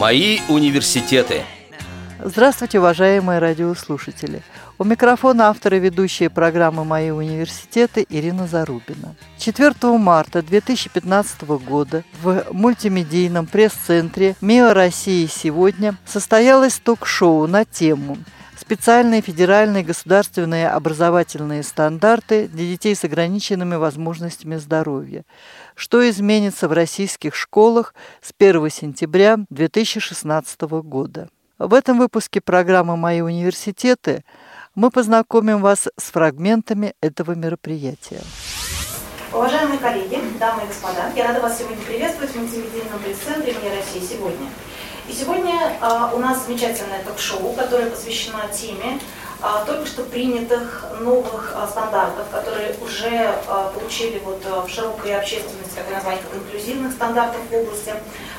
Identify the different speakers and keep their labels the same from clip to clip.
Speaker 1: Мои университеты.
Speaker 2: Здравствуйте, уважаемые радиослушатели. У микрофона автор и ведущая программы «Мои университеты» Ирина Зарубина. 4 марта 2015 года в мультимедийном пресс-центре МИО России сегодня состоялось ток-шоу на тему специальные федеральные государственные образовательные стандарты для детей с ограниченными возможностями здоровья. Что изменится в российских школах с 1 сентября 2016 года? В этом выпуске программы «Мои университеты» мы познакомим вас с фрагментами этого мероприятия.
Speaker 3: Уважаемые коллеги, дамы и господа, я рада вас сегодня приветствовать в мультимедийном пресс-центре «Мир России сегодня». И сегодня а, у нас замечательное ток-шоу, которое посвящено теме а, только что принятых новых а, стандартов, которые уже получили вот в широкой общественности, как назвать, как инклюзивных стандартов в области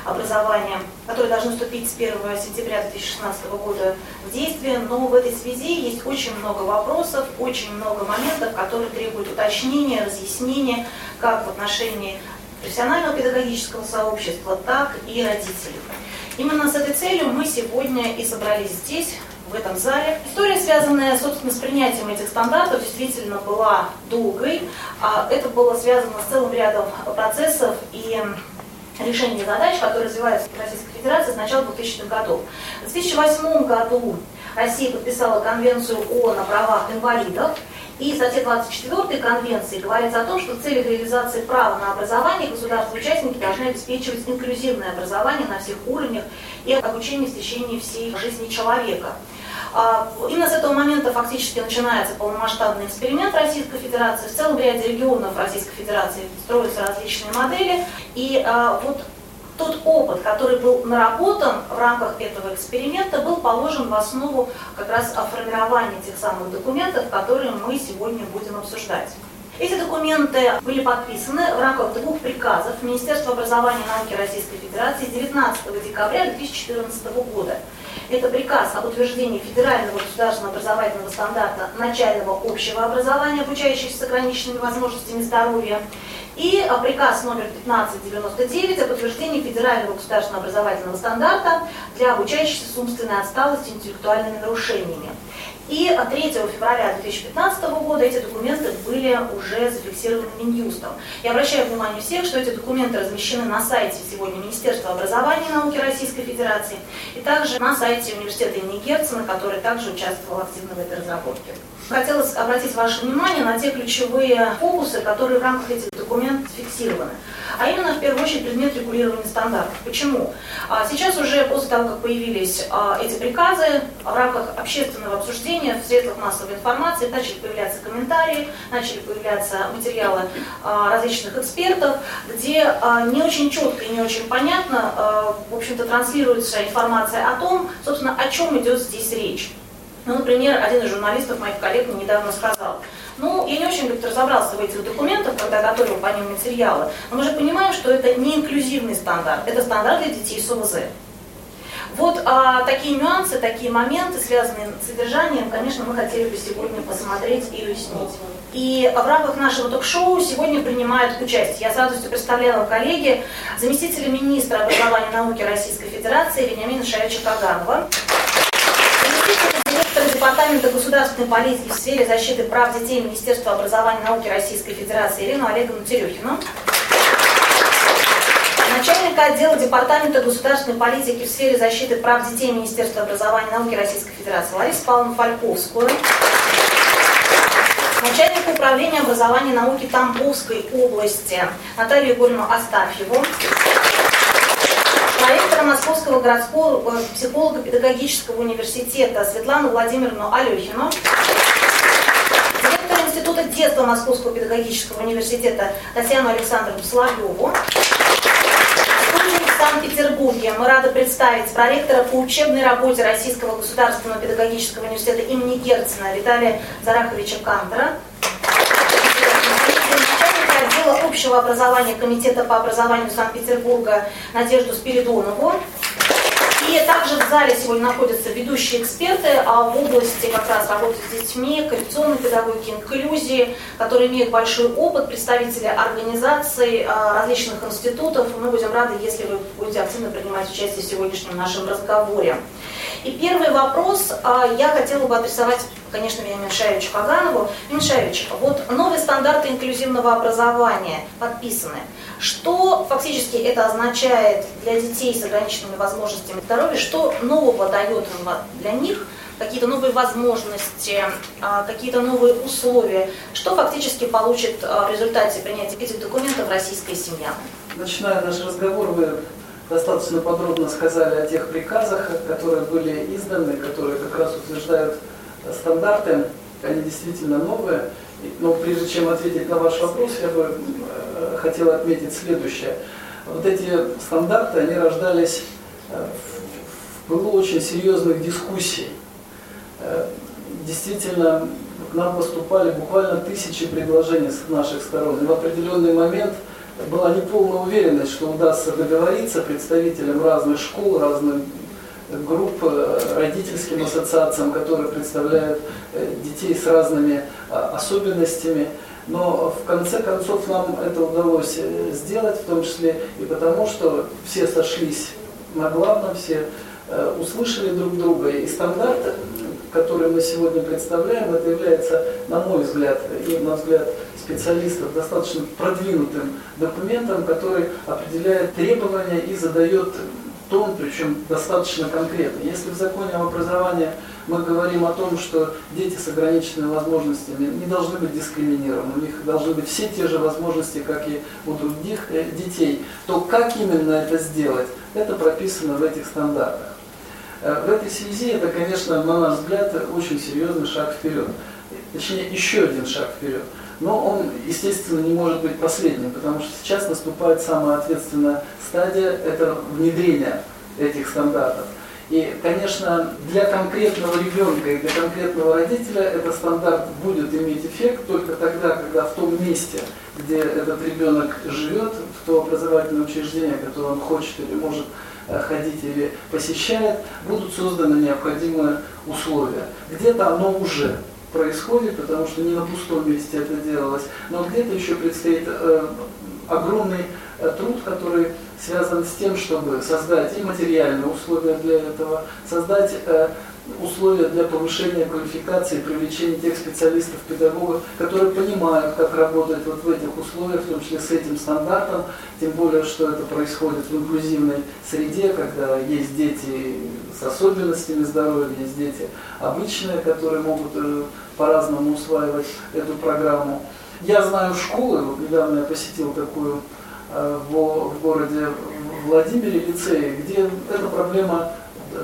Speaker 3: образования, которые должны вступить с 1 сентября 2016 года в действие. Но в этой связи есть очень много вопросов, очень много моментов, которые требуют уточнения, разъяснения, как в отношении профессионального педагогического сообщества, так и родителей. Именно с этой целью мы сегодня и собрались здесь, в этом зале. История, связанная, собственно, с принятием этих стандартов, действительно была долгой. А это было связано с целым рядом процессов и решений задач, которые развиваются в Российской Федерации с начала 2000-х годов. В 2008 году Россия подписала Конвенцию ООН о правах инвалидов, и статья 24 Конвенции говорится о том, что в целях реализации права на образование государства-участники должны обеспечивать инклюзивное образование на всех уровнях и обучение в течение всей жизни человека. А, именно с этого момента фактически начинается полномасштабный эксперимент Российской Федерации. В целом ряде регионов Российской Федерации строятся различные модели. И а, вот тот опыт, который был наработан в рамках этого эксперимента, был положен в основу как раз формирования тех самых документов, которые мы сегодня будем обсуждать. Эти документы были подписаны в рамках двух приказов Министерства образования и науки Российской Федерации 19 декабря 2014 года. Это приказ об утверждении федерального государственного образовательного стандарта начального общего образования, обучающихся с ограниченными возможностями здоровья, и приказ номер 1599 о подтверждении федерального государственного образовательного стандарта для обучающихся с умственной отсталостью и интеллектуальными нарушениями. И 3 февраля 2015 года эти документы были уже зафиксированы Минюстом. Я обращаю внимание всех, что эти документы размещены на сайте сегодня Министерства образования и науки Российской Федерации и также на сайте университета имени Герцена, который также участвовал активно в этой разработке. Хотелось обратить ваше внимание на те ключевые фокусы, которые в рамках этих документов фиксированы. А именно, в первую очередь, предмет регулирования стандартов. Почему? А сейчас уже после того, как появились а, эти приказы, в рамках общественного обсуждения в средствах массовой информации начали появляться комментарии, начали появляться материалы а, различных экспертов, где не очень четко и не очень понятно, в общем-то, транслируется информация о том, собственно, о чем идет здесь речь. Ну, например, один из журналистов, моих коллег, мне недавно сказал, ну, я не очень как-то разобрался в этих документах, когда готовил по ним материалы, но мы же понимаем, что это не инклюзивный стандарт, это стандарт для детей с ОВЗ. Вот а, такие нюансы, такие моменты, связанные с содержанием, конечно, мы хотели бы сегодня посмотреть и уяснить. И в рамках нашего ток-шоу сегодня принимают участие, я с радостью представляла коллеги, заместителя министра образования и науки Российской Федерации Вениамина Шаевича Каганова, директора Департамента государственной политики в сфере защиты прав детей Министерства образования и науки Российской Федерации Ирину Олеговну Терехину, начальника отдела Департамента государственной политики в сфере защиты прав детей Министерства образования и науки Российской Федерации. Ларису Павловну Фальковскую, начальника управления образования и науки Тамбовской области. Наталью Егоровну Астафьеву, проректора Московского городского э, психолого-педагогического университета Светлану Владимировну Алехину, директора Института детства Московского педагогического университета Татьяну Александровну Соловьеву, Санкт-Петербурге. Мы рады представить проректора по учебной работе Российского государственного педагогического университета имени Герцена Виталия Зараховича Кантера, отдела общего образования Комитета по образованию Санкт-Петербурга Надежду Спиридонову, Также в зале сегодня находятся ведущие эксперты а в области как раз работы с детьми, коррекционной педагогики, инклюзии, которые имеют большой опыт, представители организаций, а, различных институтов. Мы будем рады, если вы будете активно принимать участие в сегодняшнем нашем разговоре. И первый вопрос а, я хотела бы адресовать, конечно, Вениамину Шаевичу Каганову. Вениамин вот новые стандарты инклюзивного образования подписаны. Что фактически это означает для детей с ограниченными возможностями здоровья? Что нового дает для них? какие-то новые возможности, а, какие-то новые условия. Что фактически получит а, в результате принятия этих документов российская семья?
Speaker 1: Начиная наш разговор, вы достаточно подробно сказали о тех приказах, которые были изданы, которые как раз утверждают стандарты. Они действительно новые. Но прежде чем ответить на ваш вопрос, я бы хотел отметить следующее. Вот эти стандарты, они рождались э, в пылу очень серьезных дискуссий. Э, действительно, к нам поступали буквально тысячи предложений с наших сторон. И в определенный момент – была неполная уверенность, что удастся договориться представителям разных школ, разных групп, э, родительским ассоциациям, которые представляют детей с разными а, особенностями. Но в конце концов нам это удалось э, сделать, в том числе и потому, что все сошлись на главном, все услышали друг друга. И стандарт, который мы сегодня представляем, это является, на мой взгляд, и на взгляд специалистов достаточно продвинутым документом, который определяет требования и задает тон, причем достаточно конкретно. Если в законе об образовании мы говорим о том, что дети с ограниченными возможностями не должны быть дискриминированы, у них должны быть все те же возможности, как и у других э, детей, то как именно это сделать, это прописано в этих стандартах. Э, в этой связи это, конечно, на наш взгляд, очень серьезный шаг вперед. Точнее, еще один шаг вперед но он, естественно, не может быть последним, потому что сейчас наступает самая ответственная стадия, это внедрение этих стандартов. И, конечно, для конкретного ребенка и для конкретного родителя этот стандарт будет иметь эффект только тогда, когда в том месте, где этот ребенок живет, в то образовательное учреждение, которое он хочет или может э, ходить или посещает, будут созданы необходимые условия. Где-то оно уже происходит, потому что не на пустом месте это делалось, но где-то еще предстоит э, огромный э, труд, который связан с тем, чтобы создать и материальные условия для этого, создать э, условия для повышения квалификации, привлечения тех специалистов, педагогов, которые понимают, как работать вот в этих условиях, в том числе с этим стандартом, тем более, что это происходит в инклюзивной среде, когда есть дети с особенностями здоровья, есть дети обычные, которые могут э, по-разному усваивать эту программу. Я знаю школы, недавно я посетил такую в городе Владимире лицее, где эта проблема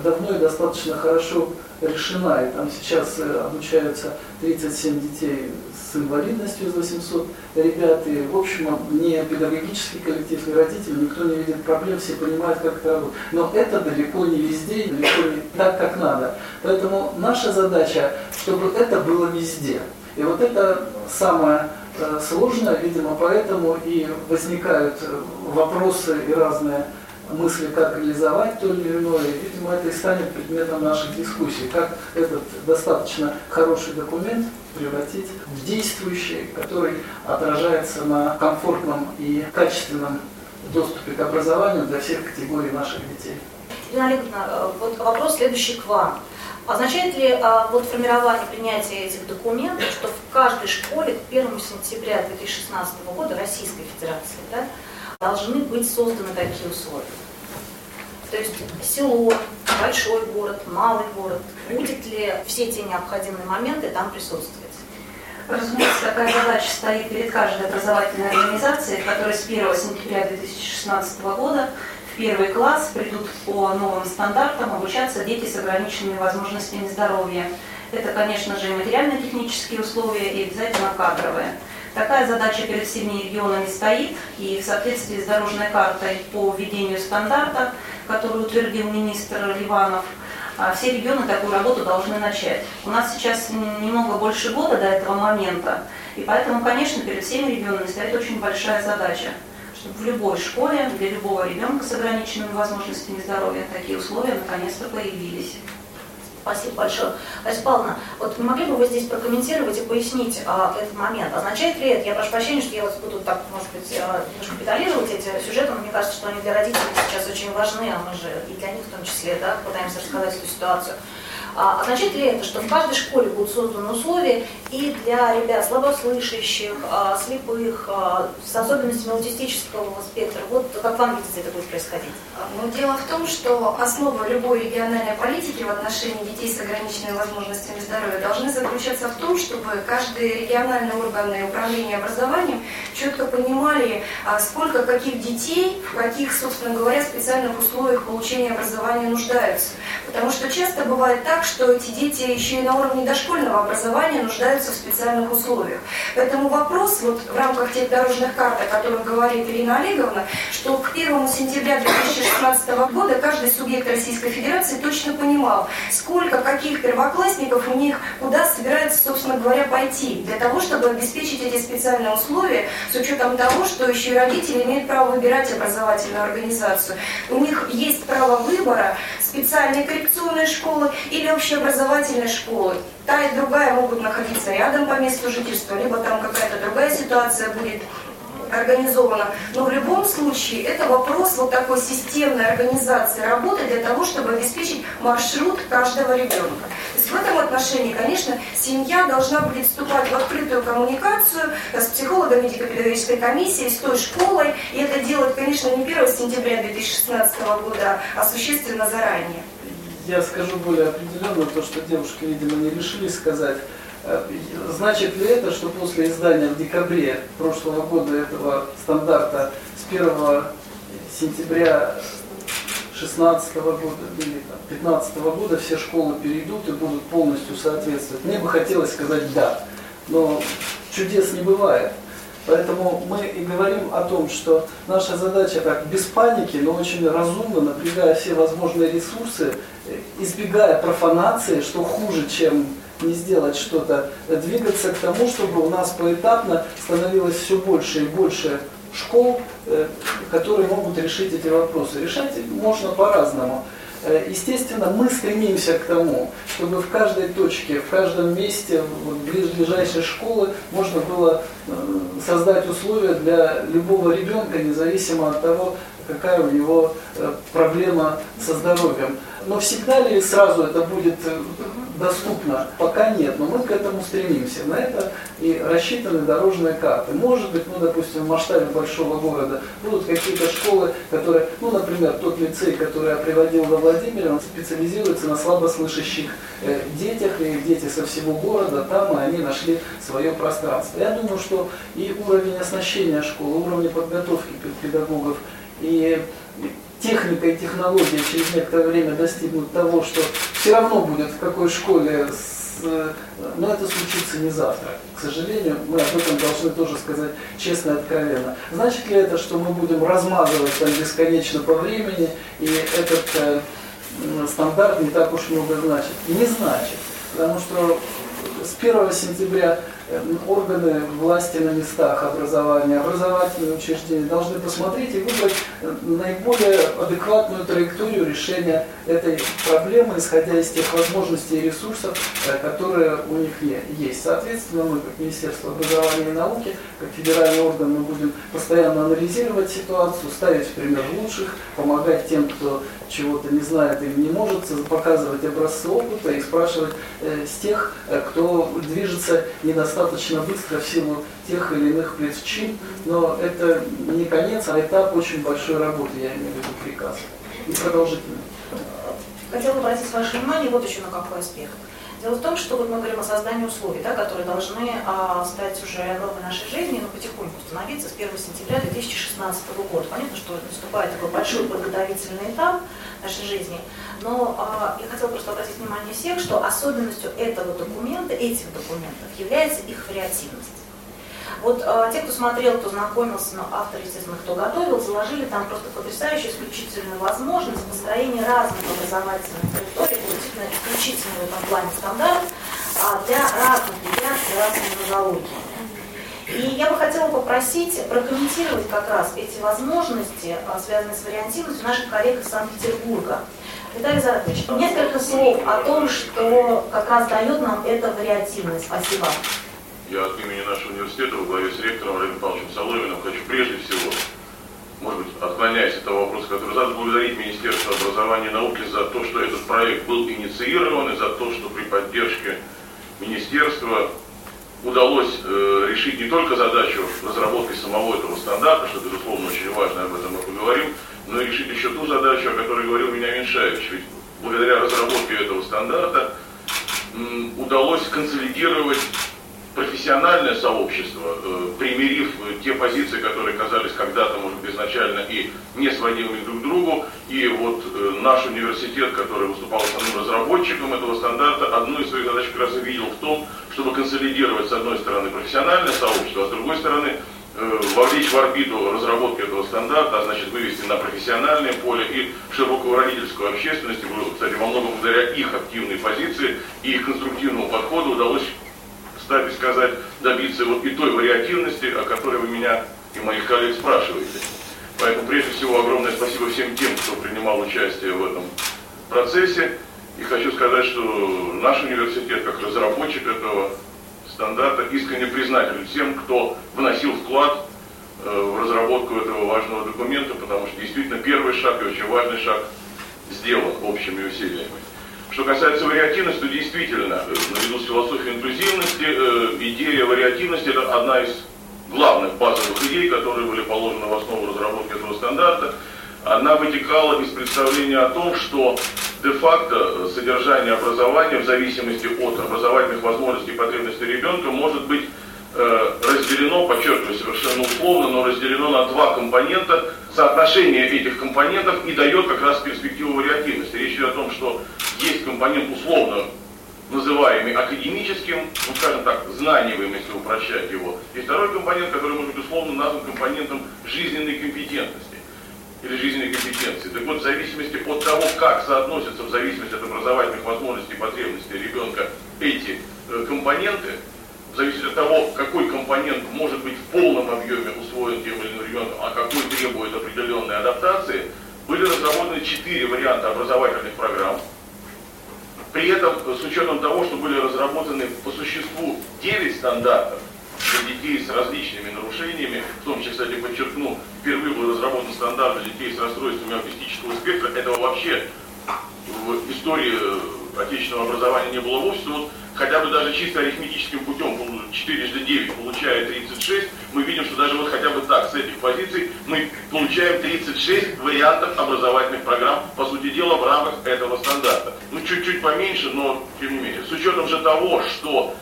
Speaker 1: давно и достаточно хорошо решена. И там сейчас э, обучаются 37 детей с инвалидностью из 800 ребят. И, в общем, не педагогический коллектив, ни родители, никто не видит проблем, все понимают, как это работает. Но это далеко не везде, далеко не так, как надо. Поэтому наша задача, чтобы это было везде. И вот это самое э, сложное, видимо, поэтому и возникают э, вопросы и разные мысли, как реализовать то или иное, видимо, это и станет предметом наших дискуссий, как этот достаточно хороший документ превратить в действующий, который отражается на комфортном и качественном доступе к образованию для всех категорий наших детей.
Speaker 3: Ирина Олеговна, э, вот вопрос следующий к вам. Означает ли а, вот формирование принятия этих документов, что в каждой школе к 1 сентября 2016 года Российской Федерации да, должны быть созданы такие условия. То есть село, большой город, малый город, будет ли все те необходимые моменты там присутствовать?
Speaker 4: Разумеется, такая задача стоит перед каждой образовательной организацией, которая с 1 сентября 2016 года первый класс придут по новым стандартам обучаться дети с ограниченными возможностями здоровья. Это, конечно же, материально-технические условия, и обязательно кадровые. Такая задача перед всеми регионами стоит, и в соответствии с дорожной картой по введению стандарта, который утвердил министр Ливанов, а, все регионы такую работу должны начать. У нас сейчас немного больше года до этого момента, и поэтому, конечно, перед всеми регионами стоит очень большая задача в любой школе для любого ребенка с ограниченными возможностями здоровья такие условия наконец-то появились.
Speaker 3: Спасибо большое. Ася Павловна, вот не могли бы вы здесь прокомментировать и пояснить а, этот момент? Означает ли это, я прошу прощения, что я вас буду так, может быть, а, немножко педалировать эти сюжеты, но мне кажется, что они для родителей сейчас очень важны, а мы же и для них в том числе да, пытаемся рассказать эту ситуацию. А означает ли это, что в каждой школе будут созданы условия и для ребят слабослышащих, а, слепых, а, с особенностями аутистического спектра? Вот как вам видится это будет происходить?
Speaker 5: Но дело в том, что основа любой региональной политики в отношении детей с ограниченными возможностями здоровья должны заключаться в том, чтобы каждые региональные органы управления образованием четко понимали, а, сколько каких детей, в каких, собственно говоря, специальных условиях получения образования нуждаются. Потому что часто бывает так, что эти дети еще и на уровне дошкольного образования нуждаются в специальных условиях. Поэтому вопрос вот в рамках тех дорожных карт, о которых говорит Ирина Олеговна, что к 1 сентября 2016 года каждый субъект Российской Федерации точно понимал, сколько каких первоклассников у них куда собирается, собственно говоря, пойти, для того, чтобы обеспечить эти специальные условия, с учетом того, что еще и родители имеют право выбирать образовательную организацию. У них есть право выбора специальной коррекционной школы или общеобразовательной школы. Та и другая могут находиться рядом по месту жительства, либо там какая-то другая ситуация будет организована. Но в любом случае это вопрос вот такой системной организации работы для того, чтобы обеспечить маршрут каждого ребенка. То есть в этом отношении, конечно, семья должна будет вступать в открытую коммуникацию с психологом медико-педагогической комиссией, с той школой, и это делать, конечно, не 1 сентября 2016 года, а существенно заранее.
Speaker 1: Я скажу более определенно то, что девушки, видимо, не решили сказать. Э, значит ли это, что после издания в декабре прошлого года этого стандарта с 1 сентября 16 года или 15 года все школы перейдут и будут полностью соответствовать? Мне бы хотелось сказать «да», но чудес не бывает. Поэтому мы и говорим о том, что наша задача так без паники, но очень разумно, напрягая все возможные ресурсы, избегая профанации, что хуже, чем не сделать что-то, двигаться к тому, чтобы у нас поэтапно становилось все больше и больше школ, э, которые могут решить эти вопросы. Решать можно по-разному. Э, естественно, мы стремимся к тому, чтобы в каждой точке, в каждом месте, вот, ближайшей школы можно было э, создать условия для любого ребенка, независимо от того, какая у него проблема со здоровьем. Но всегда ли сразу это будет э, доступно? Пока нет, но мы к этому стремимся. На это и рассчитаны дорожные карты. Может быть, ну, допустим, в масштабе большого города будут какие-то школы, которые, ну, например, тот лицей, который я приводил во Владимире, он специализируется на слабослышащих э, детях, и дети со всего города, там и они нашли свое пространство. Я думаю, что и уровень оснащения школы, уровень подготовки педагогов, и техника и технология через некоторое время достигнут того, что все равно будет в какой школе, с, но это случится не завтра. К сожалению, мы об этом должны тоже сказать честно и откровенно. Значит ли это, что мы будем размазывать там бесконечно по времени, и этот э, стандарт не так уж много значит? Не значит. Потому что с 1 сентября Э, органы власти на местах образования, образовательные учреждения должны посмотреть и выбрать э, наиболее адекватную траекторию решения этой проблемы, исходя из тех возможностей и ресурсов, э, которые у них есть. Соответственно, мы, как Министерство образования и науки, как федеральный орган, мы будем постоянно анализировать ситуацию, ставить в пример лучших, помогать тем, кто чего-то не знает или не может, показывать образцы опыта и спрашивать с тех, кто движется недостаточно достаточно быстро в силу тех или иных причин, но это не конец, а этап очень большой работы, я имею в виду приказ. И продолжительный.
Speaker 3: Хотела обратить ваше внимание вот еще на какой аспект. Дело в том, что вот мы говорим о создании условий, да, которые должны а, стать уже нормой нашей жизни, но потихоньку становиться с 1 сентября 2016 года. Понятно, что наступает такой большой подготовительный этап нашей жизни, но а, я хотела просто обратить внимание всех, что особенностью этого документа, этих документов, является их вариативность. Вот э, те, кто смотрел, кто знакомился, но автор, естественно, кто готовил, заложили там просто потрясающую исключительную возможность построения разных образовательных территорий, действительно исключительный в плане стандарт а, для разных ребят, для разных нозологий. И я бы хотела попросить прокомментировать как раз эти возможности, а, связанные с вариантивностью наших коллег из Санкт-Петербурга. Виталий Заратович, несколько слов о том, что как раз дает нам эта вариативность. Спасибо.
Speaker 6: Я от имени нашего университета во главе с ректором Владимиром Павловичем Соловиным хочу прежде всего, может быть, отклоняясь от того вопроса, который задал, благодарить Министерство образования и науки за то, что этот проект был инициирован, и за то, что при поддержке Министерства удалось э, решить не только задачу разработки самого этого стандарта, что, безусловно, очень важно, об этом мы поговорим, но и решить еще ту задачу, о которой говорил меня Меньшаевич. Ведь благодаря разработке этого стандарта м, удалось консолидировать профессиональное сообщество, э, примирив те позиции, которые казались когда-то, может быть, изначально и не сводимыми друг к другу, и вот э, наш университет, который выступал основным разработчиком этого стандарта, одну из своих задач как раз и видел в том, чтобы консолидировать, с одной стороны, профессиональное сообщество, а с другой стороны, э, вовлечь в орбиту разработки этого стандарта, а значит вывести на профессиональное поле и широкую родительскую общественность. Кстати, во многом благодаря их активной позиции и их конструктивному подходу удалось кстати сказать, добиться вот и той вариативности, о которой вы меня и моих коллег спрашиваете. Поэтому прежде всего огромное спасибо всем тем, кто принимал участие в этом процессе. И хочу сказать, что наш университет, как разработчик этого стандарта, искренне признателен всем, кто вносил вклад э, в разработку этого важного документа, потому что действительно первый шаг и очень важный шаг сделан общими усилиями. Что касается вариативности, то действительно, э, наряду с философией инклюзивности, э, идея вариативности – это одна из главных базовых идей, которые были положены в основу разработки этого стандарта. Она вытекала из представления о том, что де-факто содержание образования в зависимости от образовательных возможностей и потребностей ребенка может быть э, разделено, подчеркиваю, совершенно условно, но разделено на два компонента. Соотношение этих компонентов и дает как раз перспективу вариативности. Речь идет о том, что есть компонент условно называемый академическим, ну скажем так, знаниевым, если упрощать его. И второй компонент, который может быть условно назван компонентом жизненной компетентности или жизненной компетенции. Так вот, в зависимости от того, как соотносятся, в зависимости от образовательных возможностей и потребностей ребенка эти э, компоненты, в зависимости от того, какой компонент может быть в полном объеме усвоен тем или иным ребенком, а какой требует определенной адаптации, были разработаны четыре варианта образовательных программ, при этом, с учетом того, что были разработаны по существу 9 стандартов для детей с различными нарушениями, в том числе, кстати, подчеркну, впервые был разработан стандарт для детей с расстройствами аутистического спектра, этого вообще в истории отечественного образования не было вовсе, вот хотя бы даже чисто арифметическим путем 4 жды 9 получает 36, мы видим, что даже вот хотя бы так, с этих позиций, мы получаем 36 вариантов образовательных программ, по сути дела, в рамках этого стандарта. Ну, чуть-чуть поменьше, но тем не менее. С учетом же того, что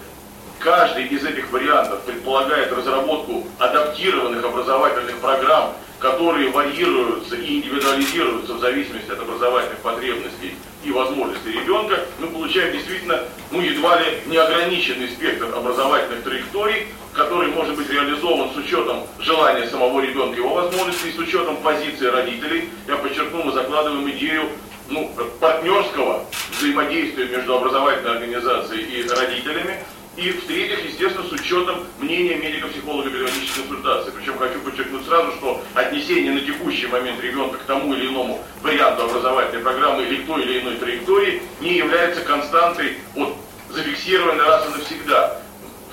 Speaker 6: каждый из этих вариантов предполагает разработку адаптированных образовательных программ, которые варьируются и индивидуализируются в зависимости от образовательных потребностей и возможностей ребенка, мы получаем действительно ну, едва ли неограниченный спектр образовательных траекторий, который может быть реализован с учетом желания самого ребенка, его возможностей, с учетом позиции родителей. Я подчеркну, мы закладываем идею ну, партнерского взаимодействия между образовательной организацией и родителями, и в-третьих, естественно, с учетом мнения медико-психолога периодической консультации. Причем хочу подчеркнуть сразу, что отнесение на текущий момент ребенка к тому или иному варианту образовательной программы или к той или иной траектории не является константой от зафиксированной раз и навсегда.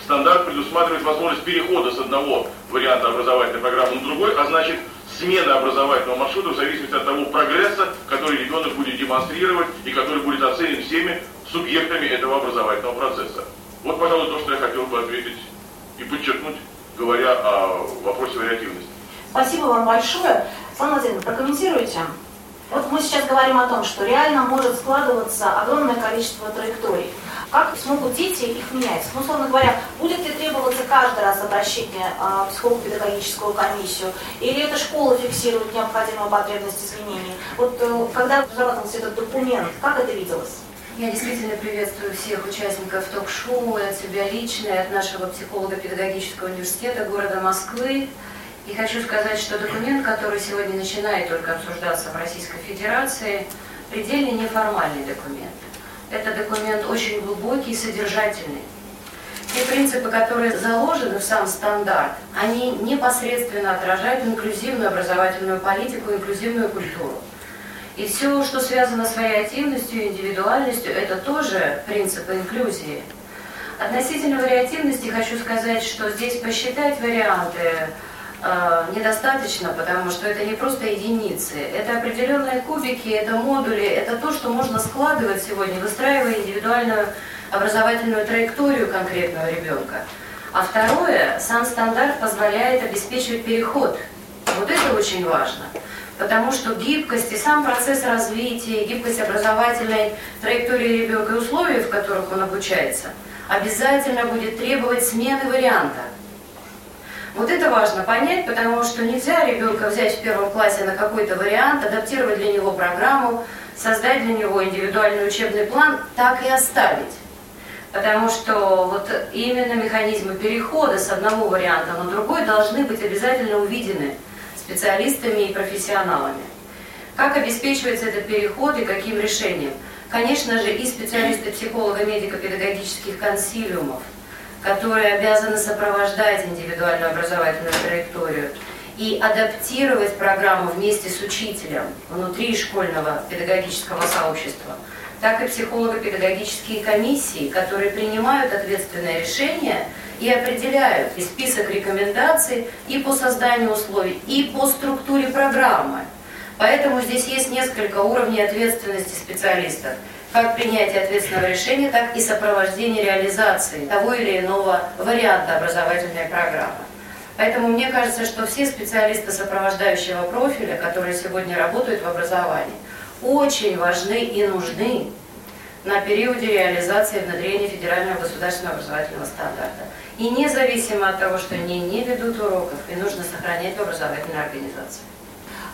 Speaker 6: Стандарт предусматривает возможность перехода с одного варианта образовательной программы на другой, а значит смена образовательного маршрута в зависимости от того прогресса, который ребенок будет демонстрировать и который будет оценен всеми субъектами этого образовательного процесса. Вот, пожалуй, то, что я хотел бы ответить и подчеркнуть, говоря о вопросе вариативности.
Speaker 3: Спасибо вам большое. Слава Владимировна, прокомментируйте. Вот мы сейчас говорим о том, что реально может складываться огромное количество траекторий. Как смогут дети их менять? Ну, условно говоря, будет ли требоваться каждый раз обращение а, в психолого-педагогическую комиссию? Или эта школа фиксирует необходимую потребность изменений? Вот э, когда разрабатывался этот документ, как это виделось?
Speaker 5: Я действительно приветствую всех участников ток-шоу от себя лично, и от нашего психолого-педагогического университета города Москвы. И хочу сказать, что документ, который сегодня начинает только обсуждаться в Российской Федерации, предельно неформальный документ. Это документ очень глубокий и содержательный.
Speaker 7: те принципы, которые заложены в сам стандарт, они непосредственно отражают инклюзивную образовательную политику, инклюзивную культуру. И все, что связано с вариативностью индивидуальностью, это тоже принципы инклюзии. Относительно вариативности хочу сказать, что здесь посчитать варианты э, недостаточно, потому что это не просто единицы, это определенные кубики, это модули, это то, что можно складывать сегодня, выстраивая индивидуальную образовательную траекторию конкретного ребенка. А второе, сам стандарт позволяет обеспечивать переход. Вот это очень важно. Потому что гибкость и сам процесс развития, гибкость образовательной траектории ребенка и условий, в которых он обучается, обязательно будет требовать смены варианта. Вот это важно понять, потому что нельзя ребенка взять в первом классе на какой-то вариант, адаптировать для него программу, создать для него индивидуальный учебный план, так и оставить. Потому что вот именно механизмы перехода с одного варианта на другой должны быть обязательно увидены специалистами и профессионалами. Как обеспечивается этот переход и каким решением? Конечно же, и специалисты психолого-медико-педагогических консилиумов, которые обязаны сопровождать индивидуальную образовательную траекторию и адаптировать программу вместе с учителем внутри школьного педагогического сообщества – так и психолого-педагогические комиссии, которые принимают ответственное решение и определяют и список рекомендаций и по созданию условий, и по структуре программы. Поэтому здесь есть несколько уровней ответственности специалистов. Как принятие ответственного решения, так и сопровождение реализации того или иного варианта образовательной программы. Поэтому мне кажется, что все специалисты сопровождающего профиля, которые сегодня работают в образовании, очень важны и нужны на периоде реализации внедрения федерального государственного образовательного стандарта. И независимо от того, что они не ведут уроков, и нужно сохранять в образовательной организации.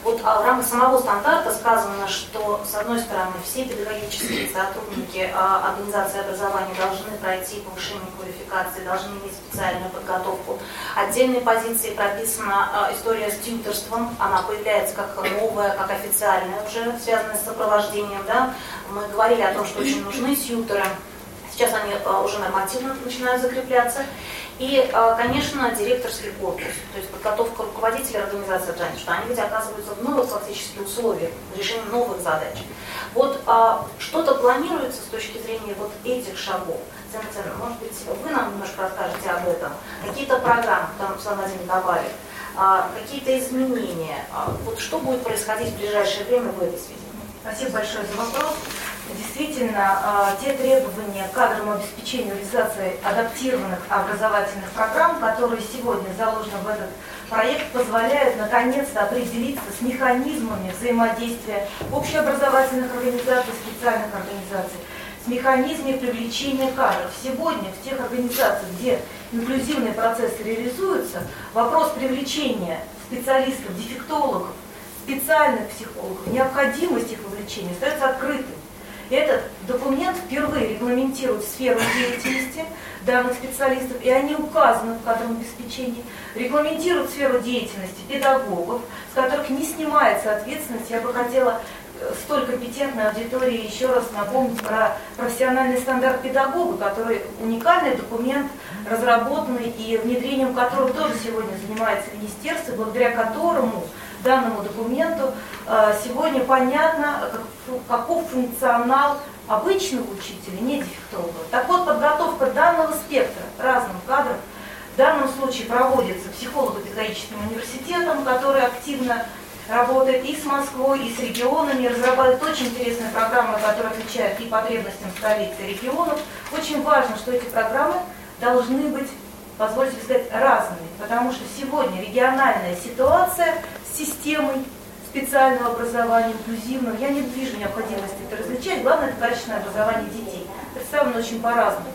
Speaker 3: Вот а в рамках самого стандарта сказано, что, с одной стороны, все педагогические сотрудники а, организации образования должны пройти повышение квалификации, должны иметь специальную подготовку. Отдельной позиции прописана а, история с тьютерством, она появляется как новая, как официальная, уже связанная с сопровождением. Да? Мы говорили о том, что очень нужны тьютеры. Сейчас они уже нормативно начинают закрепляться. И, а, конечно, директорский корпус, то есть подготовка руководителей организации образования, что они ведь оказываются в новых фактически условиях, решения новых задач. Вот а, что-то планируется с точки зрения вот этих шагов. Центр, может быть, вы нам немножко расскажете об этом. Какие-то программы, там Руслан Владимирович добавит, а, какие-то изменения. А, вот что будет происходить в ближайшее время в этой связи?
Speaker 8: Спасибо большое за вопрос. Действительно, а, те требования к кадровому обеспечению реализации адаптированных образовательных программ, которые сегодня заложены в этот проект, позволяют наконец-то определиться с механизмами взаимодействия общеобразовательных организаций, специальных организаций, с механизмами привлечения кадров. Сегодня в тех организациях, где инклюзивные процессы реализуются, вопрос привлечения специалистов, дефектологов, специальных психологов, необходимость их вовлечения остается открытым. Этот документ впервые регламентирует сферу деятельности данных специалистов, и они указаны в кадровом обеспечении, регламентирует сферу деятельности педагогов, с которых не снимается ответственность. Я бы хотела э, столь компетентной аудитории еще раз напомнить про профессиональный стандарт педагога, который уникальный документ, разработанный и внедрением которого тоже сегодня занимается министерство, благодаря которому данному документу э, сегодня понятно, каков функционал обычного учителя, не дефектолога. Так вот, подготовка данного спектра разных кадров в данном случае проводится психолого-педагогическим университетом, который активно работает и с Москвой, и с регионами, разрабатывает очень интересные программы, которые отвечают и потребностям столицы, и регионов. Очень важно, что эти программы должны быть, позвольте сказать, разными, потому что сегодня региональная ситуация с системой специального образования, инклюзивного. Я не вижу необходимости это различать. Главное, это качественное образование детей. Представлено очень по-разному.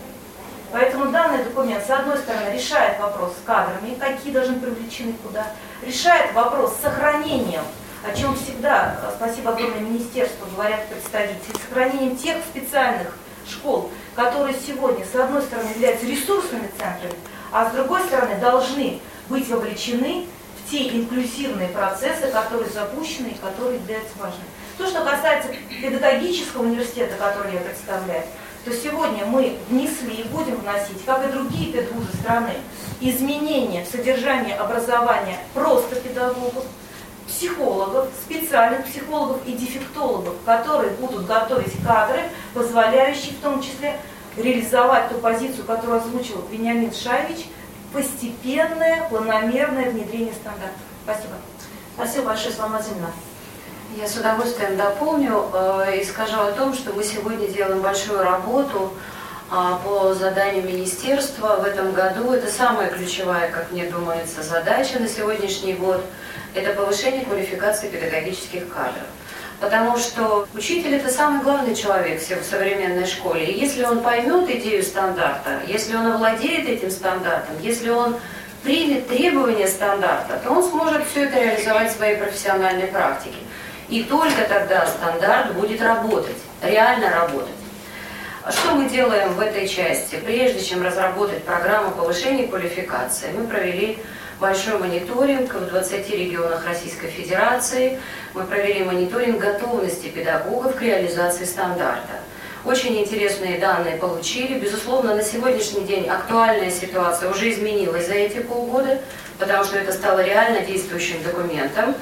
Speaker 8: Поэтому данный документ, с одной стороны, решает вопрос с кадрами, какие должны привлечены куда, решает вопрос с сохранением, о чем всегда, спасибо огромное министерству, говорят представители, сохранением тех специальных школ, которые сегодня, с одной стороны, являются ресурсными центрами, а с другой стороны, должны быть вовлечены те инклюзивные процессы, которые запущены и которые являются важными. То, что касается педагогического университета, который я представляю, то сегодня мы внесли и будем вносить, как и другие педвузы страны, изменения в содержании образования просто педагогов, психологов, специальных психологов и дефектологов, которые будут готовить кадры, позволяющие в том числе реализовать ту позицию, которую озвучил Вениамин Шавич, постепенное, планомерное внедрение стандартов. Спасибо.
Speaker 3: Спасибо большое, Слава Владимировна.
Speaker 7: Я с удовольствием дополню э, и скажу о том, что мы сегодня делаем большую работу э, по заданию министерства в этом году. Это самая ключевая, как мне думается, задача на сегодняшний год. Это повышение квалификации педагогических кадров. Потому что учитель – это самый главный человек в современной школе. И если он поймет идею стандарта, если он овладеет этим стандартом, если он примет требования стандарта, то он сможет все это реализовать в своей профессиональной практике. И только тогда стандарт будет работать, реально работать. Что мы делаем в этой части? Прежде чем разработать программу повышения квалификации, мы провели большой мониторинг в 20 регионах Российской Федерации. Мы провели мониторинг готовности педагогов к реализации стандарта. Очень интересные данные получили. Безусловно, на сегодняшний день актуальная ситуация уже изменилась за эти полгода, потому что это стало реально действующим документом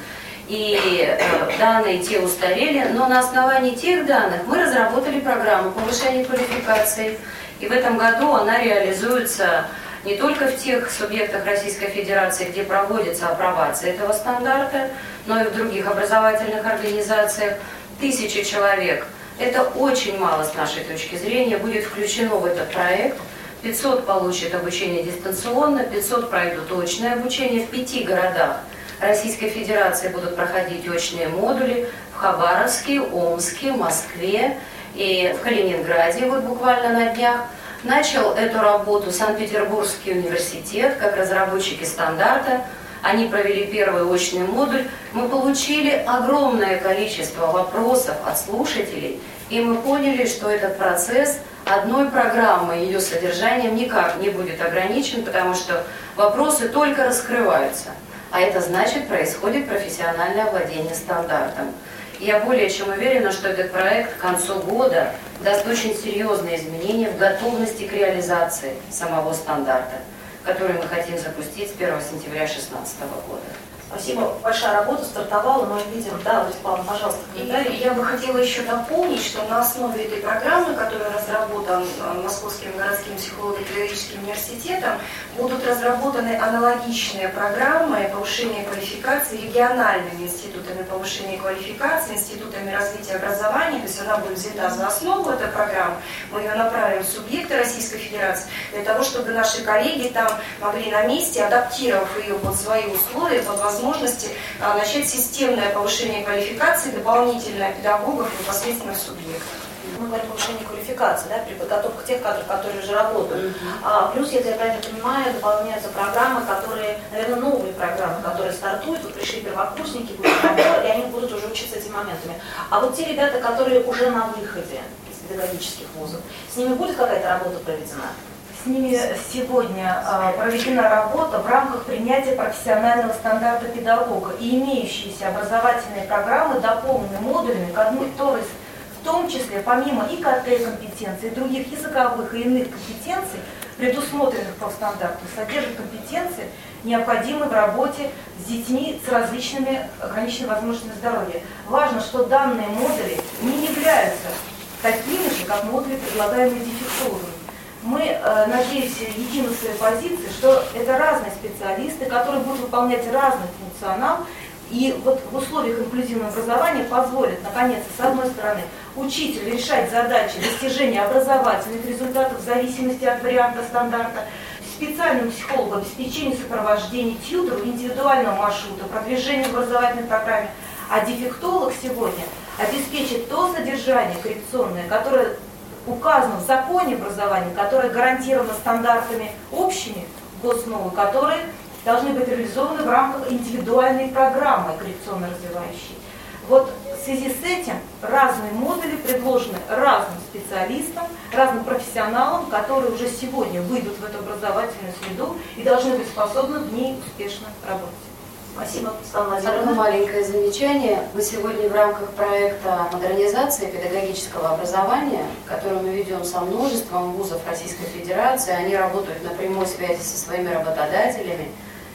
Speaker 7: и э, данные те устарели, но на основании тех данных мы разработали программу повышения квалификации, и в этом году она реализуется не только в тех субъектах Российской Федерации, где проводится апробация этого стандарта, но и в других образовательных организациях. Тысячи человек, это очень мало с нашей точки зрения, будет включено в этот проект. 500 получат обучение дистанционно, 500 пройдут очное обучение в пяти городах – Российской Федерации будут проходить очные модули в Хабаровске, Омске, Москве и в Калининграде вот буквально на днях. Начал эту работу Санкт-Петербургский университет как разработчики стандарта. Они провели первый очный модуль. Мы получили огромное количество вопросов от слушателей, и мы поняли, что этот процесс одной программы, ее содержанием никак не будет ограничен, потому что вопросы только раскрываются а это значит происходит профессиональное владение стандартом. Я более чем уверена, что этот проект к концу года даст очень серьезные изменения в готовности к реализации самого стандарта, который мы хотим запустить с 1 сентября 2016 года.
Speaker 3: Спасибо. Большая работа стартовала, но видим, да, Павловна, пожалуйста,
Speaker 5: комментарий. Я бы хотела еще дополнить, что на основе этой программы, которая разработана э, Московским городским психолого-педагогическим университетом, будут разработаны аналогичные программы повышения квалификации региональными институтами повышения квалификации, институтами развития образования, то есть она будет взята за основу, эта программа, мы ее направим в субъекты Российской Федерации, для того, чтобы наши коллеги там могли на месте, адаптировав ее под свои условия, под возможности возможности а, начать системное повышение квалификации дополнительно педагогов непосредственно в субъектах
Speaker 3: мы говорим о повышении квалификации, да, при подготовке тех кадров, которые уже работают. А, плюс, если я правильно понимаю, дополняются программы, которые, наверное, новые программы, которые стартуют, вот пришли первокурсники, и они будут уже учиться этими моментами. А вот те ребята, которые уже на выходе из педагогических вузов, с ними будет какая-то работа проведена?
Speaker 8: С ними сегодня а, проведена работа в рамках принятия профессионального стандарта педагога и имеющиеся образовательные программы дополнены модулями, которые в том числе помимо ИКТ компетенций, других языковых и иных компетенций, предусмотренных по стандарту, содержат компетенции, необходимые в работе с детьми с различными ограниченными возможностями здоровья. Важно, что данные модули не являются такими же, как модули, предлагаемые дефектологами мы э, надеемся едины в своей позиции, что это разные специалисты, которые будут выполнять разный функционал, и вот в условиях инклюзивного образования позволит, наконец, с одной стороны, учителю решать задачи достижения образовательных результатов в зависимости от варианта стандарта, специальному психологу обеспечение сопровождения тьютеру индивидуального маршрута, продвижения в образовательной программе, а дефектолог сегодня обеспечит то содержание коррекционное, которое указано в законе образования, которое гарантировано стандартами общими госновы, которые должны быть реализованы в рамках индивидуальной программы коррекционно-развивающей. Вот в связи с этим разные модули предложены разным специалистам, разным профессионалам, которые уже сегодня выйдут в эту образовательную среду и должны быть способны в ней успешно работать.
Speaker 3: Спасибо,
Speaker 7: Одно маленькое замечание. Мы сегодня в рамках проекта модернизации педагогического образования, который мы ведем со множеством вузов Российской Федерации, они работают на прямой связи со своими работодателями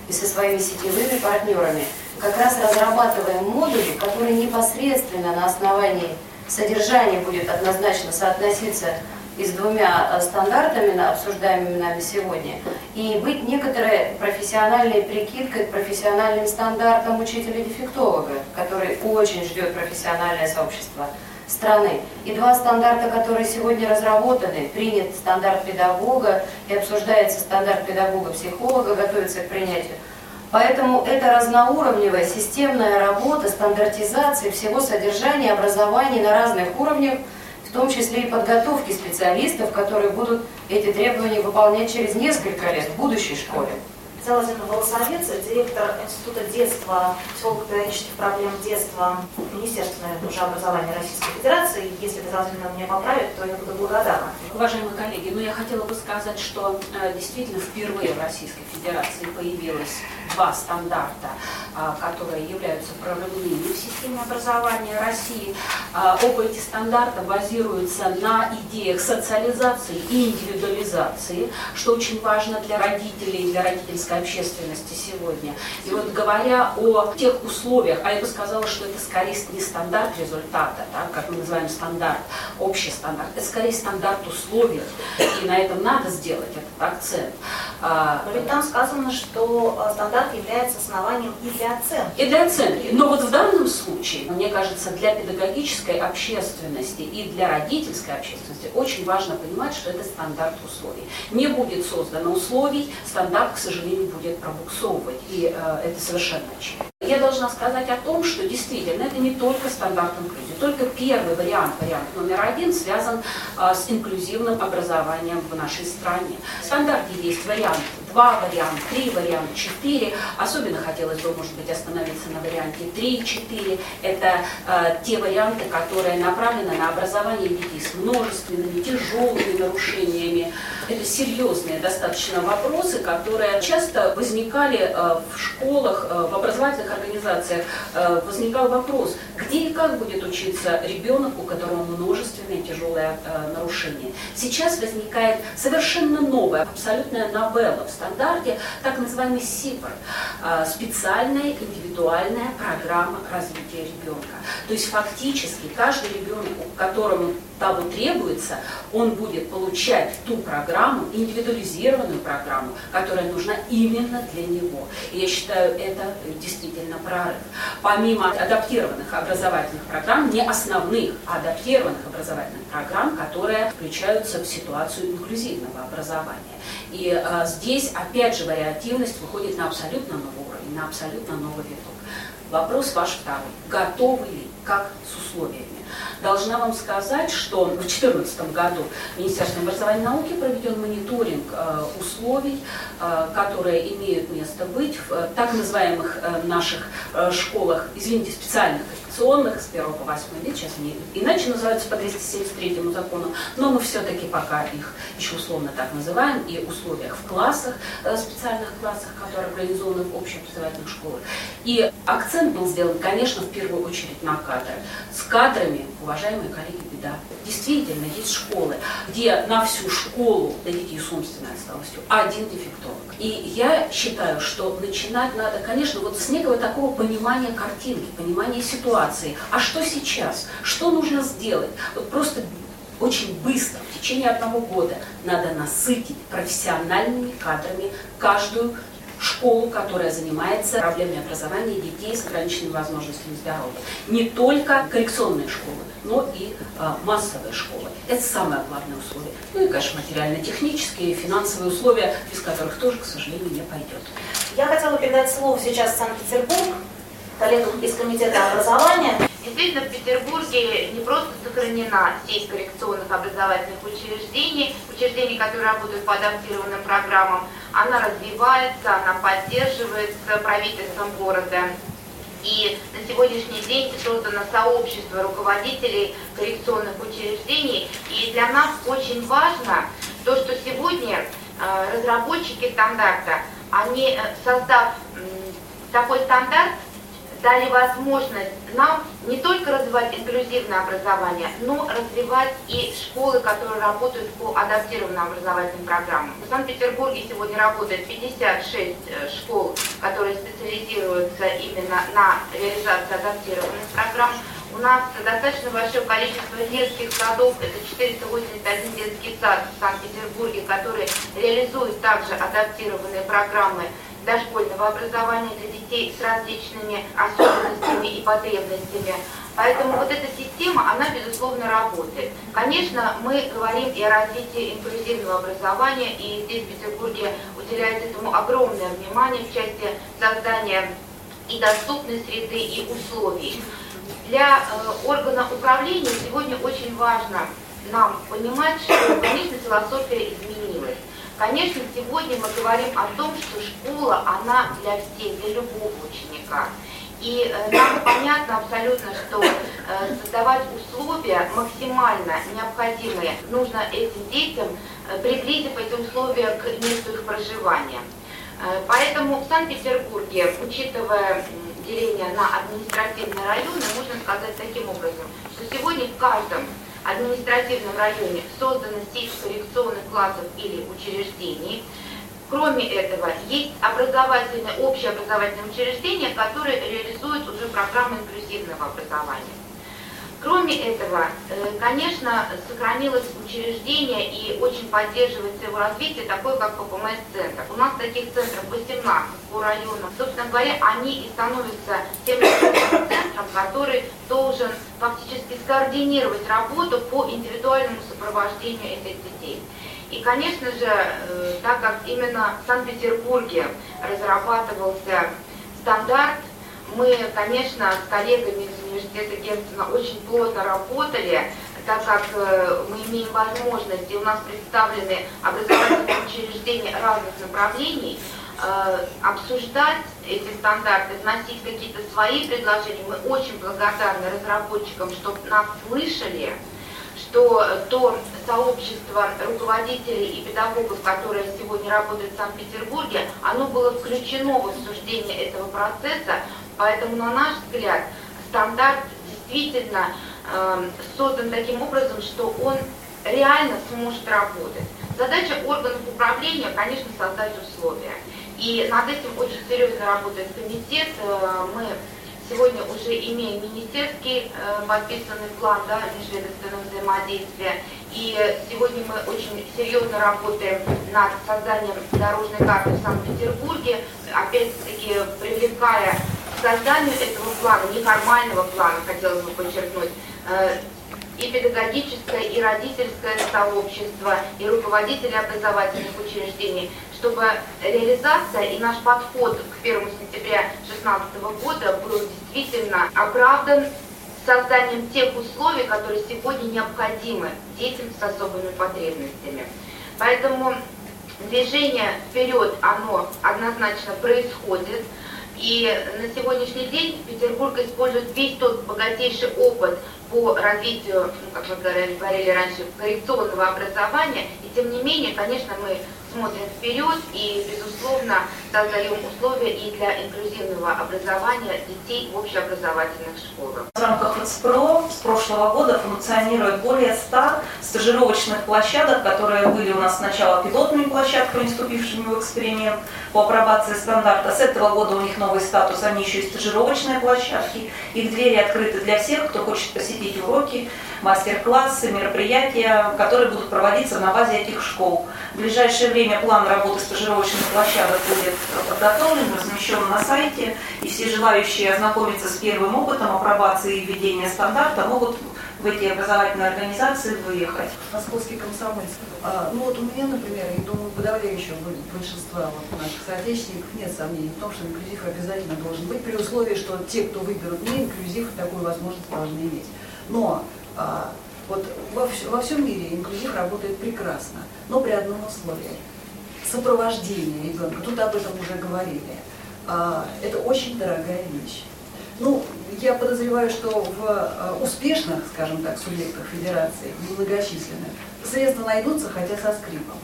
Speaker 7: и со своими сетевыми партнерами, как раз разрабатываем модули, которые непосредственно на основании содержания будет однозначно соотноситься и с двумя э, стандартами, обсуждаемыми нами сегодня, и быть некоторой профессиональной прикидкой к профессиональным стандартам учителя-дефектолога, который очень ждет профессиональное сообщество страны. И два стандарта, которые сегодня разработаны, принят стандарт педагога и обсуждается стандарт педагога-психолога, готовится к принятию. Поэтому это разноуровневая системная работа, стандартизация всего содержания образования на разных уровнях – в том числе и подготовки специалистов, которые будут эти требования выполнять через несколько лет в будущей школе.
Speaker 3: Целозина Волосовец, директор Института детства, психолого-педагогических проблем детства Министерства наверное, уже образования Российской Федерации. Если Целозина меня поправит, то я буду благодарна.
Speaker 4: Уважаемые коллеги, ну я хотела бы сказать, что э, действительно впервые в Российской Федерации появилось два стандарта, э, которые являются прорывными в системе образования России. Э, оба эти стандарта базируются на идеях социализации и индивидуализации, что очень важно для родителей, для родительской общественности сегодня. И вот говоря о тех условиях, а я бы сказала, что это скорее не стандарт результата, да, как мы называем стандарт, общий стандарт, это скорее стандарт условий, и на этом надо сделать этот акцент.
Speaker 3: А, Но ведь там сказано, что а, стандарт является основанием и для оценки.
Speaker 4: И для оценки. Но вот в данном случае, мне кажется, для педагогической общественности и для родительской общественности очень важно понимать, что это стандарт условий. Не будет создано условий, стандарт, к сожалению, будет пробуксовывать, и э, это совершенно очевидно. Я должна сказать о том, что действительно это не только стандарт инклюзии, только первый вариант, вариант номер один, связан э, с инклюзивным образованием в нашей стране. В стандарте есть вариант два варианта, три варианта, четыре. Особенно хотелось бы, может быть, остановиться на варианте три, четыре. Это э, те варианты, которые направлены на образование детей с множественными, тяжелыми нарушениями. Это серьезные достаточно вопросы, которые часто возникали э, в школах, в образовательных организациях. Э, возникал вопрос, где и как будет учиться ребенок, у которого множественные тяжелые э, нарушения. Сейчас возникает совершенно новая, абсолютная новелла в стандарте, так называемый СИПР, а, специальная индивидуальная программа развития ребенка. То есть фактически каждый ребенок, которому того требуется, он будет получать ту программу, индивидуализированную программу, которая нужна именно для него. И я считаю, это действительно прорыв. Помимо адаптированных образовательных программ, не основных, а адаптированных образовательных программ, которые включаются в ситуацию инклюзивного образования. И а, здесь, опять же, вариативность выходит на абсолютно новый уровень, на абсолютно новый виток. Вопрос ваш второй. Готовы ли, как с условиями? Должна вам сказать, что в 2014 году Министерством образования и науки проведен мониторинг э, условий, э, которые имеют место быть в э, так называемых наших школах, извините, специальных конституционных с 1 по 8 лет, сейчас они иначе называются по 273 закону, но мы все-таки пока их еще условно так называем, и условиях в классах, специальных классах, которые организованы в общеобразовательных школах. И акцент был сделан, конечно, в первую очередь на кадры. С кадрами, уважаемые коллеги, беда. Действительно, есть школы, где на всю школу для детей с умственной отсталостью один дефектолог. И я считаю, что начинать надо, конечно, вот с некого такого понимания картинки, понимания ситуации. А что сейчас? Что нужно сделать? Вот просто очень быстро, в течение одного года, надо насытить профессиональными кадрами каждую школу, которая занимается проблемами образования детей с ограниченными возможностями здоровья. Не только коррекционные школы, но и а, массовые школы. Это самое главное условие. Ну и, конечно, материально-технические, финансовые условия, без которых тоже, к сожалению, не пойдет.
Speaker 3: Я хотела передать слово сейчас в Санкт-Петербург коллегам из Комитета образования.
Speaker 9: Действительно, в Петербурге не просто сохранена сеть коррекционных образовательных учреждений, учреждений, которые работают по адаптированным программам, она развивается, она поддерживается правительством города. И на сегодняшний день создано сообщество руководителей коррекционных учреждений. И для нас очень важно то, что сегодня э, разработчики стандарта, они, э, создав такой стандарт дали возможность нам не только развивать инклюзивное образование, но развивать и школы, которые работают по адаптированным образовательным программам. В Санкт-Петербурге сегодня работает 56 э, школ, которые специализируются именно на реализации адаптированных программ. У нас достаточно большое количество детских садов, это 481 детский сад в Санкт-Петербурге, который реализует также адаптированные программы дошкольного образования для детей с различными особенностями и потребностями. Поэтому вот эта система, она, безусловно, работает. Конечно, мы говорим и о развитии инклюзивного образования, и здесь, в Петербурге, уделяется этому огромное внимание в части создания и доступной среды, и условий. Для э, органа управления сегодня очень важно нам понимать, что, конечно, философия изменилась. Конечно, сегодня мы говорим о том, что школа, она для всех, для любого ученика. И э, нам понятно абсолютно, что э, создавать условия максимально необходимые нужно этим детям, э, приблизив эти условия к месту их проживания. Поэтому в Санкт-Петербурге, учитывая деление на административные районы, можно сказать таким образом, что сегодня в каждом административном районе создана сеть коррекционных классов или учреждений. Кроме этого, есть образовательные, общеобразовательные учреждения, которые реализуют уже программы инклюзивного образования. Кроме этого, э, конечно, сохранилось учреждение и очень поддерживается его развитие, такое как ППМС-центр. У нас таких центров 18 по району. Собственно говоря, они и становятся тем центром, который должен фактически скоординировать работу по индивидуальному сопровождению этих детей. И, конечно же, э, так как именно в Санкт-Петербурге разрабатывался стандарт мы, конечно, с коллегами из университета Герцена очень плотно работали, так как э, мы имеем возможность, и у нас представлены образовательные учреждения разных направлений, э, обсуждать эти стандарты, вносить какие-то свои предложения. Мы очень благодарны разработчикам, что нас слышали, что то сообщество руководителей и педагогов, которое сегодня работает в Санкт-Петербурге, оно было включено в обсуждение этого процесса, Поэтому, на наш взгляд, стандарт действительно э, создан таким образом, что он реально сможет работать. Задача органов управления, конечно, создать условия. И над этим очень серьезно работает комитет. Э, мы сегодня уже имеем министерский э, подписанный план да, межведомственного взаимодействия. И сегодня мы очень серьезно работаем над созданием дорожной карты в Санкт-Петербурге, опять-таки привлекая созданию этого плана, неформального плана, хотелось бы подчеркнуть, э, и педагогическое, и родительское сообщество, и руководители образовательных учреждений, чтобы реализация и наш подход к 1 сентября 2016 года был действительно оправдан созданием тех условий, которые сегодня необходимы детям с особыми потребностями. Поэтому движение вперед, оно однозначно происходит. И на сегодняшний день Петербург использует весь тот богатейший опыт по развитию, ну, как мы говорили раньше, коррекционного образования. И тем не менее, конечно, мы смотрим вперед и, безусловно, создаем условия и для инклюзивного образования детей в общеобразовательных школах.
Speaker 4: В рамках РЦПРО с прошлого года функционирует более 100 стажировочных площадок, которые были у нас сначала пилотными площадками, вступившими в эксперимент по апробации стандарта. С этого года у них новый статус, они еще и стажировочные площадки. Их двери открыты для всех, кто хочет посетить уроки, мастер-классы, мероприятия, которые будут проводиться на базе этих школ. В ближайшее время план работы стажировочных площадок будет подготовлен, размещен на сайте, и все желающие ознакомиться с первым опытом апробации и введения стандарта могут в эти образовательные организации выехать.
Speaker 10: Московский комсомольский. А, ну вот у меня, например, и думаю, подавляющего большинства вот наших соотечественников нет сомнений в том, что инклюзив обязательно должен быть, при условии, что те, кто выберут не инклюзив, такую возможность должны иметь. Но вот во, во всем мире инклюзив работает прекрасно, но при одном условии. Сопровождение ребенка, тут об этом уже говорили. А, это очень дорогая вещь. Ну, я подозреваю, что в а, успешных, скажем так, субъектах федерации, многочисленных, средства найдутся, хотя со скрипом.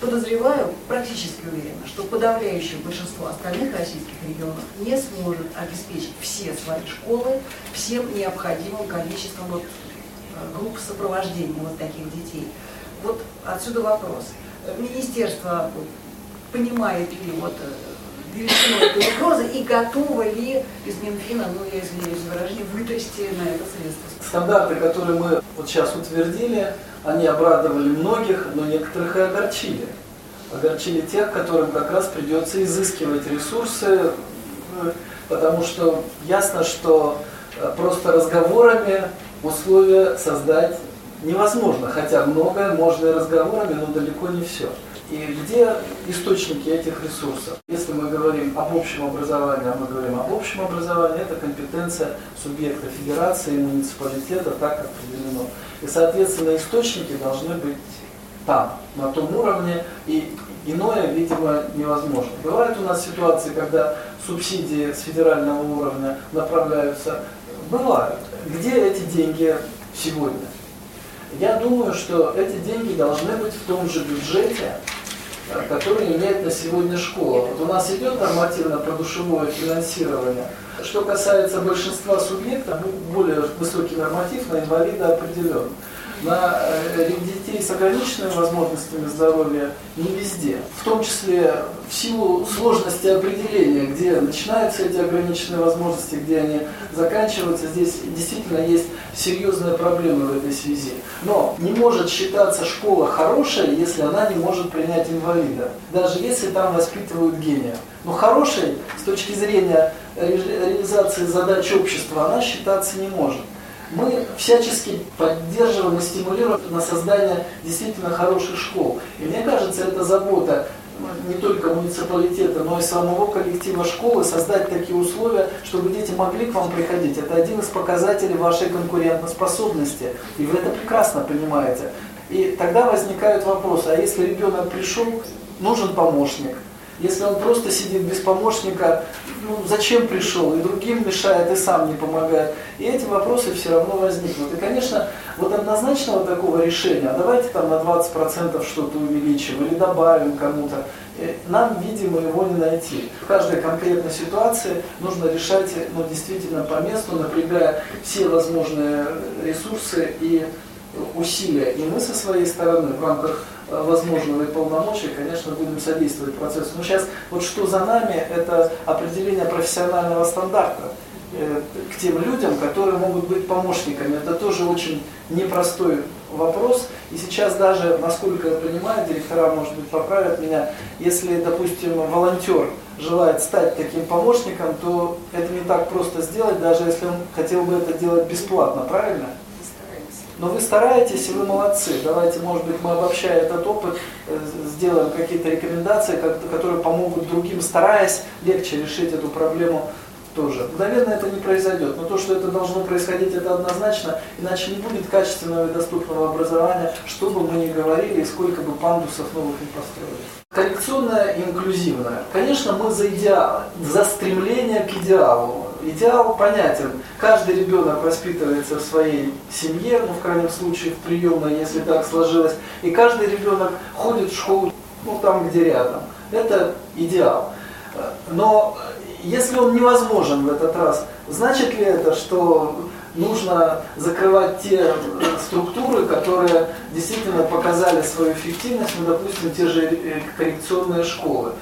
Speaker 10: подозреваю, практически уверена, что подавляющее большинство остальных российских регионов не сможет обеспечить все свои школы всем необходимым количеством вот, э, групп сопровождения вот таких детей. Вот отсюда вопрос. Министерство понимает ли вот э, величину этой угрозы и готово ли из Минфина, ну я извиняюсь за выражение, вытрясти на это средства?
Speaker 1: Стандарты, которые мы вот сейчас утвердили, они обрадовали многих, но некоторых и огорчили. Огорчили тех, которым как раз придется изыскивать ресурсы, э, потому что ясно, что э, просто разговорами условия создать невозможно, хотя многое можно и разговорами, но далеко не все. И где источники этих ресурсов? Если мы говорим об общем образовании, а мы говорим об общем образовании, это компетенция субъекта федерации, муниципалитета, так определено. И, соответственно, источники должны быть там, на том уровне, и иное, видимо, невозможно. Бывают у нас ситуации, когда субсидии с федерального уровня направляются, бывают. Где эти деньги сегодня? Я думаю, что эти деньги должны быть в том же бюджете, э, который имеет на сегодня школа. Вот у нас идет нормативно-продушевое финансирование. Что касается большинства субъектов, более высокий норматив на инвалида определен на э, детей с ограниченными возможностями здоровья не везде. В том числе в силу сложности определения, где начинаются эти ограниченные возможности, где они заканчиваются. Здесь действительно есть серьезные проблемы в этой связи. Но не может считаться школа хорошей, если она не может принять инвалида. Даже если там воспитывают гения. Но хорошей с точки зрения реализации задач общества она считаться не может мы всячески поддерживаем и стимулируем на создание действительно хороших школ. И мне кажется, это забота ну, не только муниципалитета, но и самого коллектива школы создать такие условия, чтобы дети могли к вам приходить. Это один из показателей вашей конкурентоспособности. И вы это прекрасно понимаете. И тогда возникают вопросы, а если ребенок пришел, нужен помощник – если он просто сидит без помощника, ну, зачем пришел, и другим мешает, и сам не помогает. И эти вопросы все равно возникнут. И, конечно, вот однозначного такого решения, а давайте там на 20% что-то увеличим или добавим кому-то, э, нам, видимо, его не найти. В каждой конкретной ситуации нужно решать ну, действительно по месту, напрягая все возможные ресурсы и усилия. И мы со своей стороны в рамках Э, возможного и полномочий, конечно, будем содействовать процессу. Но сейчас вот что за нами, это определение профессионального стандарта э, к тем людям, которые могут быть помощниками. Это тоже очень непростой вопрос. И сейчас даже, насколько я понимаю, директора, может быть, поправят меня, если, допустим, волонтер желает стать таким помощником, то это не так просто сделать, даже если он хотел бы это делать бесплатно, правильно? Но вы стараетесь, и вы молодцы. Давайте, может быть, мы обобщая этот опыт, э, сделаем какие-то рекомендации, которые помогут другим, стараясь легче решить эту проблему тоже. Наверное, это не произойдет, но то, что это должно происходить, это однозначно, иначе не будет качественного и доступного образования, что бы мы ни говорили и сколько бы пандусов новых не построили. Коррекционное и инклюзивное. Конечно, мы за идеал, за стремление к идеалу идеал понятен. Каждый ребенок воспитывается в своей семье, ну, в крайнем случае, в приемной, если так сложилось. И каждый ребенок ходит в школу, ну, там, где рядом. Это идеал. Но если он невозможен в этот раз, значит ли это, что нужно закрывать те структуры, которые действительно показали свою эффективность, ну, допустим, те же э, коррекционные школы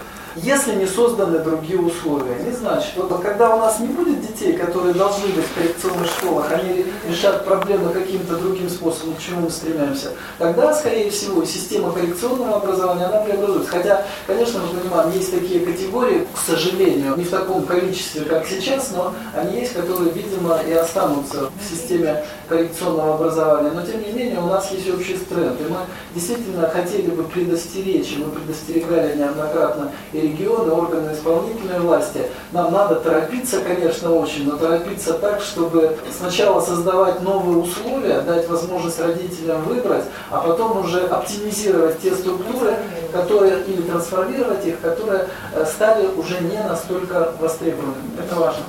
Speaker 1: если не созданы другие условия. Не значит, вот когда у нас не будет детей, которые должны быть в коррекционных школах, они решат проблемы каким-то другим способом, к чему мы стремимся, тогда, скорее всего, система коррекционного образования, она преобразуется. Хотя, конечно, мы понимаем, есть такие категории, к сожалению, не в таком количестве, как сейчас, но они есть, которые, видимо, и останутся в системе коррекционного образования. Но, тем не менее, у нас есть общий тренд. И мы действительно хотели бы предостеречь, и мы предостерегали неоднократно и регионы, органы исполнительной власти. Нам надо торопиться, конечно, очень, но торопиться так, чтобы сначала создавать новые условия, дать возможность родителям выбрать, а потом уже оптимизировать те структуры, которые, или трансформировать их, которые э, стали уже не настолько востребованными. Это важно.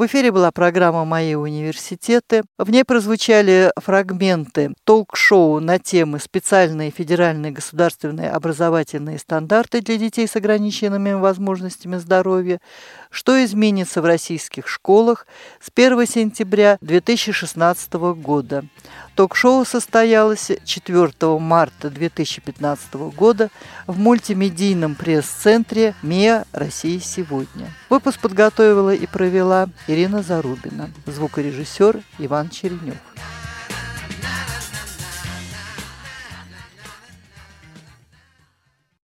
Speaker 2: В эфире была программа «Мои университеты». В ней прозвучали фрагменты ток-шоу на темы «Специальные федеральные государственные образовательные стандарты для детей с ограниченными возможностями здоровья», что изменится в российских школах с 1 сентября 2016 года. Ток-шоу состоялось 4 марта 2015 года в мультимедийном пресс-центре МИА «Россия сегодня». Выпуск подготовила и провела Ирина Зарубина, звукорежиссер Иван Черенев.